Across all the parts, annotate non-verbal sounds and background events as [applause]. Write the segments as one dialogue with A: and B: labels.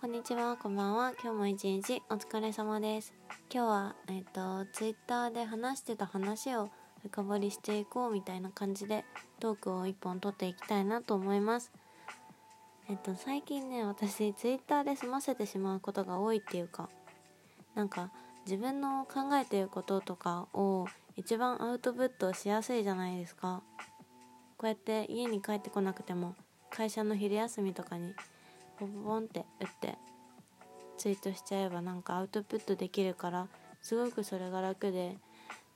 A: こんにちは、こんばんは。今日も一日お疲れ様です。今日は、えっ、と、ツイッターで話してた話を深掘りしていこうみたいな感じでトークを一本取っていきたいなと思います。えっ、と、最近ね、私ツイッターで済ませてしまうことが多いっていうか、なんか自分の考えてることとかを一番アウトプットしやすいじゃないですか。こうやって家に帰ってこなくても会社の昼休みとかにポンポンって打ってツイートしちゃえばなんかアウトプットできるからすごくそれが楽で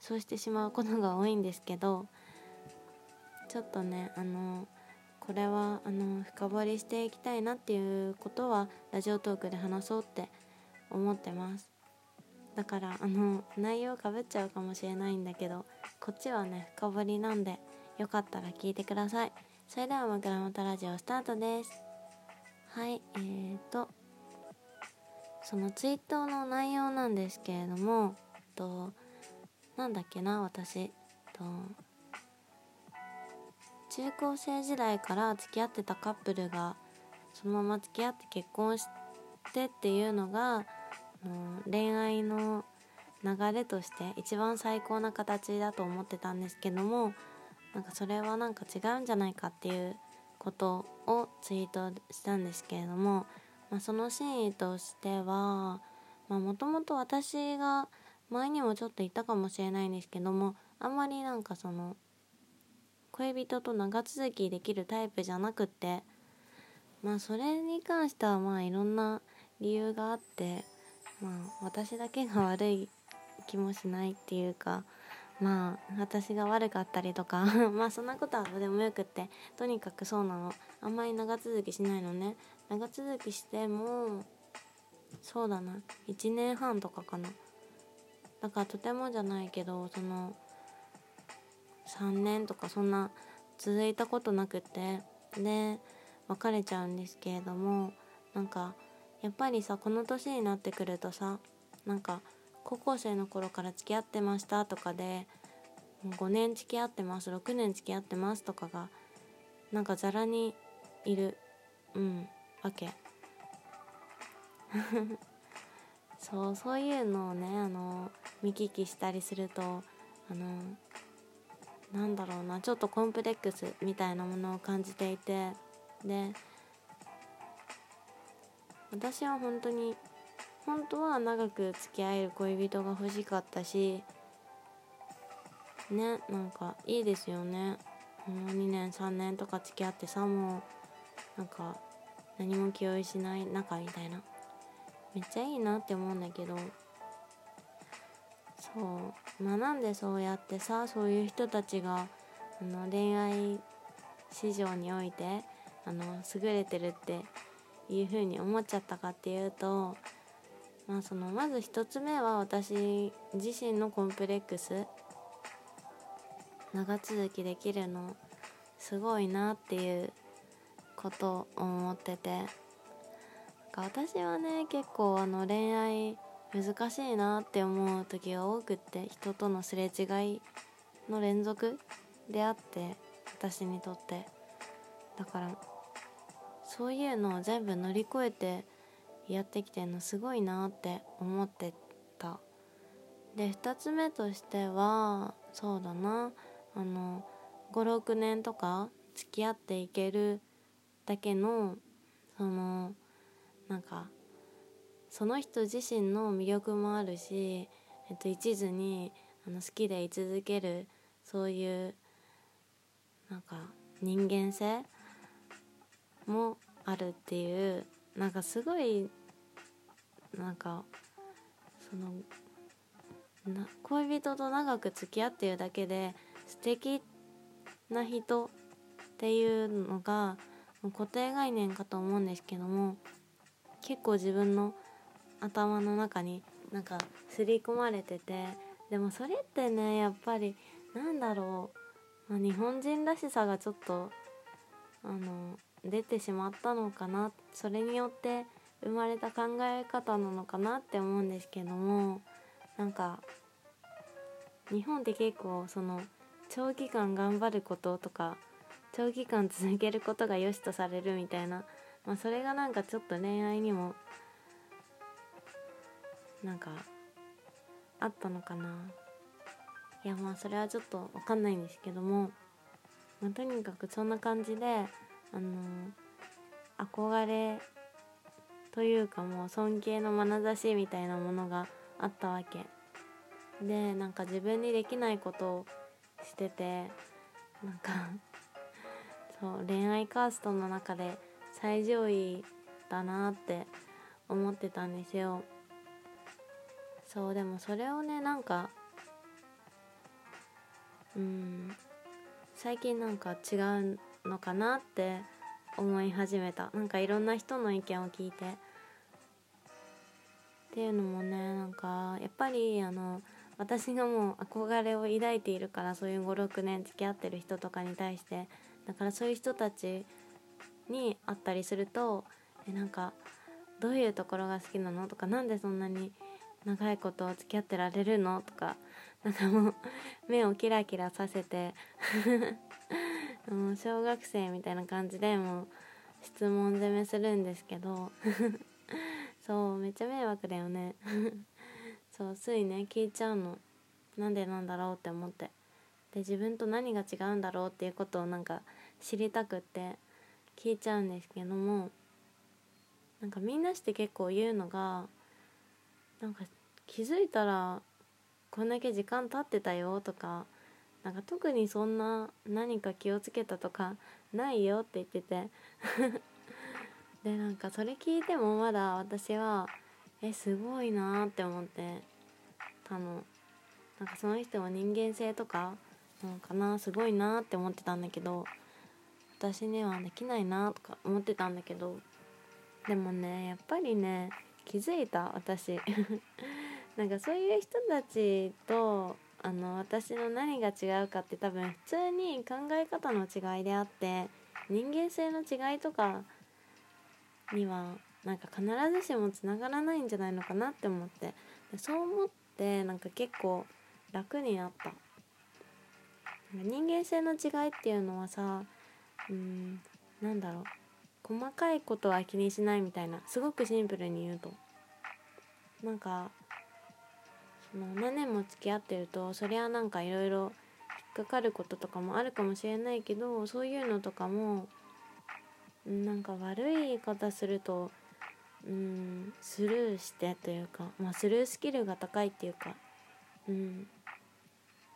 A: そうしてしまうことが多いんですけどちょっとねあのこれはあの深掘りしていきたいなっていうことはラジオトークで話そうって思ってます。だからあの内容かぶっちゃうかもしれないんだけどこっちはね深掘りなんでよかったら聞いてください。それでは枕元ラジオスタートです。はいえーとそのツイートの内容なんですけれどもとなんだっけな私と中高生時代から付き合ってたカップルがそのまま付き合って結婚してっていうのがあの恋愛の流れとして一番最高な形だと思ってたんですけどもなんかそれはなんか違うんじゃないかっていうことをツイートしたんですけれども、まあ、その真意としてはもともと私が前にもちょっと言ったかもしれないんですけどもあんまりなんかその恋人と長続きできるタイプじゃなくってまあそれに関してはまあいろんな理由があってまあ私だけが悪い気もしないっていうかまあ私が悪かったりとか [laughs] まあそんなことはどうでもよくってとにかくそうなの。あんまり長続きしないのね。長続きしてもそうだな。1年半とかかな。だからとてもじゃないけどその3年とかそんな続いたことなくてで別れちゃうんですけれどもなんかやっぱりさこの年になってくるとさなんか高校生の頃から付き合ってましたとかで5年付き合ってます6年付き合ってますとかがなんかざらにいるうんわけ。[laughs] そうそういうのをねあの見聞きしたりするとあのなんだろうなちょっとコンプレックスみたいなものを感じていてで私は本当に本当は長く付き合える恋人が欲しかったしねなんかいいですよね。もう2年3年とか付き合ってさもうなんか何も気負いしない仲みたいな。めっちゃいいなって思うんだけど。そう。まあなんでそうやってさそういう人たちがあの恋愛市場においてあの優れてるっていう風に思っちゃったかっていうとまあそのまず一つ目は私自身のコンプレックス。長続きできるのすごいなっていうことを思ってて。私はね結構あの恋愛難しいなって思う時が多くって人とのすれ違いの連続であって私にとって。だからそういうのを全部乗り越えてやってきてるのすごいなって思ってた。で2つ目としてはそうだな。あの56年とか付き合っていけるだけのそのなんかその人自身の魅力もあるし、えっと、一途にあの好きでい続けるそういうなんか人間性もあるっていうなんかすごいなんかそのな恋人と長く付き合ってるだけで素敵な人っていうのが固定概念かと思うんですけども結構自分の頭の中になんか刷り込まれててでもそれってねやっぱりなんだろう、まあ、日本人らしさがちょっとあの出てしまったのかなそれによって生まれた考え方なのかなって思うんですけどもなんか日本って結構その長期間頑張ることとか長期間続けることが良しとされるみたいなまあそれがなんかちょっと恋愛にもなんかあったのかな。いやまあそれはちょっと分かんないんですけども、まあ、とにかくそんな感じであの憧れというかもう尊敬の眼差しみたいなものがあったわけ。でなんか自分にできないことをしててなんか [laughs] そう恋愛カーストの中で最上位だなって思ってたんですよ。そうでもそれをねなんかうん最近なんか違うのかなって思い始めた。なんかいろんな人の意見を聞いて。っていうのもねなんかやっぱりあの私がもう憧れを抱いているからそういう56年付き合ってる人とかに対してだからそういう人たちに会ったりするとえなんかどういうところが好きなの？とかなんでそんなに長いこと付き合ってられるの？とかなんかもう目をキラキラさせて。もう小学生みたいな感じでもう質問攻めするんですけど。[laughs] そうめっちゃ迷惑だよね。[laughs] そうついね聞いちゃうの。なんでなんだろうって思って。で自分と何が違うんだろうっていうことをなんか知りたくって聞いちゃうんですけども。なんかみんなして結構言うのがなんか気づいたらこんだけ時間経ってたよとかなんか特にそんな何か気をつけたとかないよって言ってて。[laughs] でなんかそれ聞いてもまだ私はえすごいなって思って。たのなんかその人は人間性とかなのかなすごいなって思ってたんだけど私にはできないなとか思ってたんだけど。でもねやっぱりね気づいた私。[laughs] なんかそういう人たちとあの私の何が違うかって多分普通に考え方の違いであって人間性の違いとかにはなんか必ずしもつながらないんじゃないのかなって思ってそう思ってなんか結構楽になった。人間性の違いっていうのはさうんなんだろう。細かいことは気にしないみたいなすごくシンプルに言うと。なんかその何年も付き合ってるとそりゃなんかいろいろ引っかかることとかもあるかもしれないけどそういうのとかもなんか悪い言い方するとうんスルーしてというか、まあ、スルースキルが高いっていうか、うん、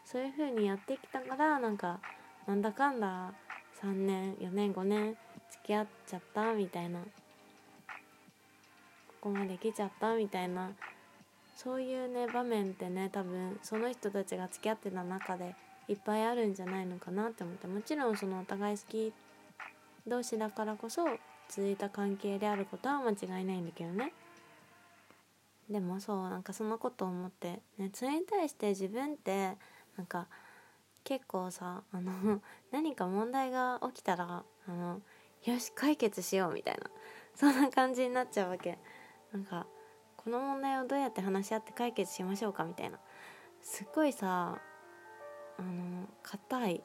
A: そういう風にやってきたからなんかなんだかんだ3年4年5年付き合っちゃったみたいなここまで来ちゃったみたいなそういうね場面ってね多分その人たちが付き合ってた中でいっぱいあるんじゃないのかなって思って。もちろんそのお互い好き同士だからこそ続いた関係であることは間違いないんだけどね。でもそうなんかそのこと思ってねそれに対して自分ってなんか結構さあの何か問題が起きたらあのよし解決しようみたいな。そんな感じになっちゃうわけ。なんかこの問題をどうやって話し合って解決しましょうかみたいな。すっごいさあの硬い。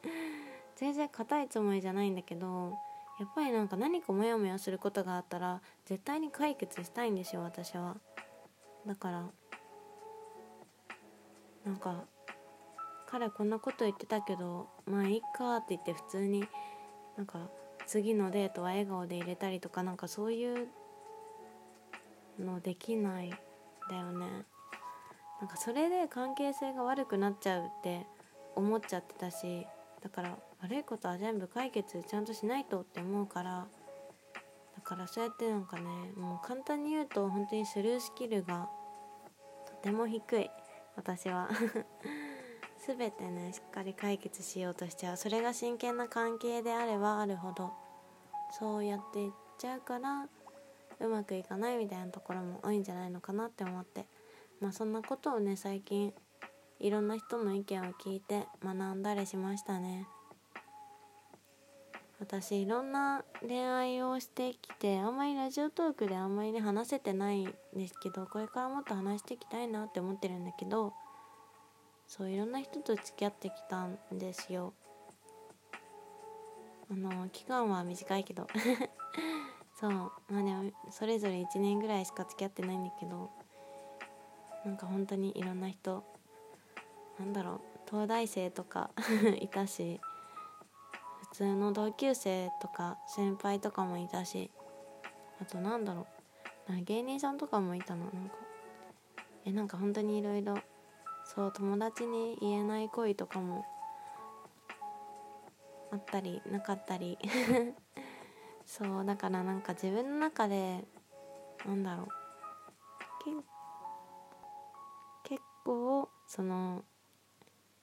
A: [laughs] 全然硬いつもりじゃないんだけどやっぱりなんか何かモヤモヤすることがあったら絶対に解決したいんですよ私は。だからなんか彼こんなこと言ってたけどまあいいかって言って普通になんか次のデートは笑顔で入れたりとかなんかそういうのできないだよね。なんかそれで関係性が悪くなっちゃうって思っちゃってたしだから悪いことは全部解決ちゃんとしないとって思うからだからそうやってなんかねもう簡単に言うと本当にスルースキルがとても低い私は。[laughs] 全てねしっかり解決しようとしちゃう。それが真剣な関係であればあるほどそうやっていっちゃうからうまくいかないみたいなところも多いんじゃないのかなって思って。まあそんなことをね最近いろんな人の意見を聞いて学んだりしましたね。私いろんな恋愛をしてきてあんまりラジオトークであんまりね話せてないんですけどこれからもっと話していきたいなって思ってるんだけどそういろんな人と付き合ってきたんですよ。あの期間は短いけど。そう。まあでもそれぞれ1年ぐらいしか付き合ってないんだけどなんか本当にいろんな人なんだろう東大生とか [laughs] いたし普通の同級生とか先輩とかもいたしあとなんだろう芸人さんとかもいたの。なんかえなんか本当にいろいろそう友達に言えない恋とかもあったりなかったり。[laughs] そうだからなんか自分の中でなんだろう。結構その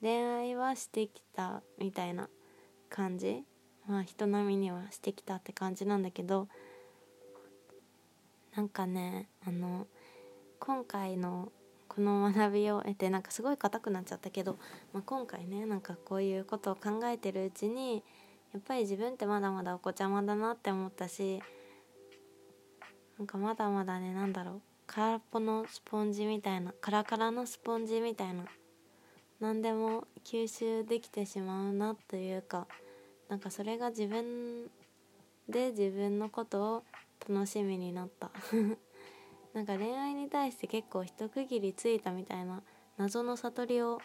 A: 恋愛はしてきたみたいな感じ。まあ人並みにはしてきたって感じなんだけど。なんかねあの今回のこの学びを得てなんかすごい硬くなっちゃったけど、まあ、今回ねなんかこういうことを考えてるうちにやっぱり自分ってまだまだお子ちゃまだなって思ったしなんかまだまだねなんだろう空っぽのスポンジみたいなカラカラのスポンジみたいな何でも吸収できてしまうなというかなんかそれが自分で自分のことを楽しみになった。[laughs] なんか恋愛に対して結構一区切りついたみたいな謎の悟りを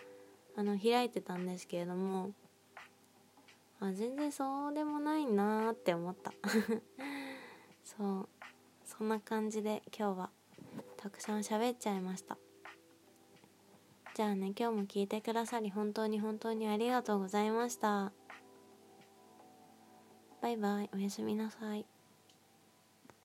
A: あの開いてたんですけれどもあ全然そうでもないなーって思った。[laughs] そう。そんな感じで今日はたくさん喋っちゃいました。じゃあね今日も聞いてくださり本当に本当にありがとうございました。バイバイ。おやすみなさい。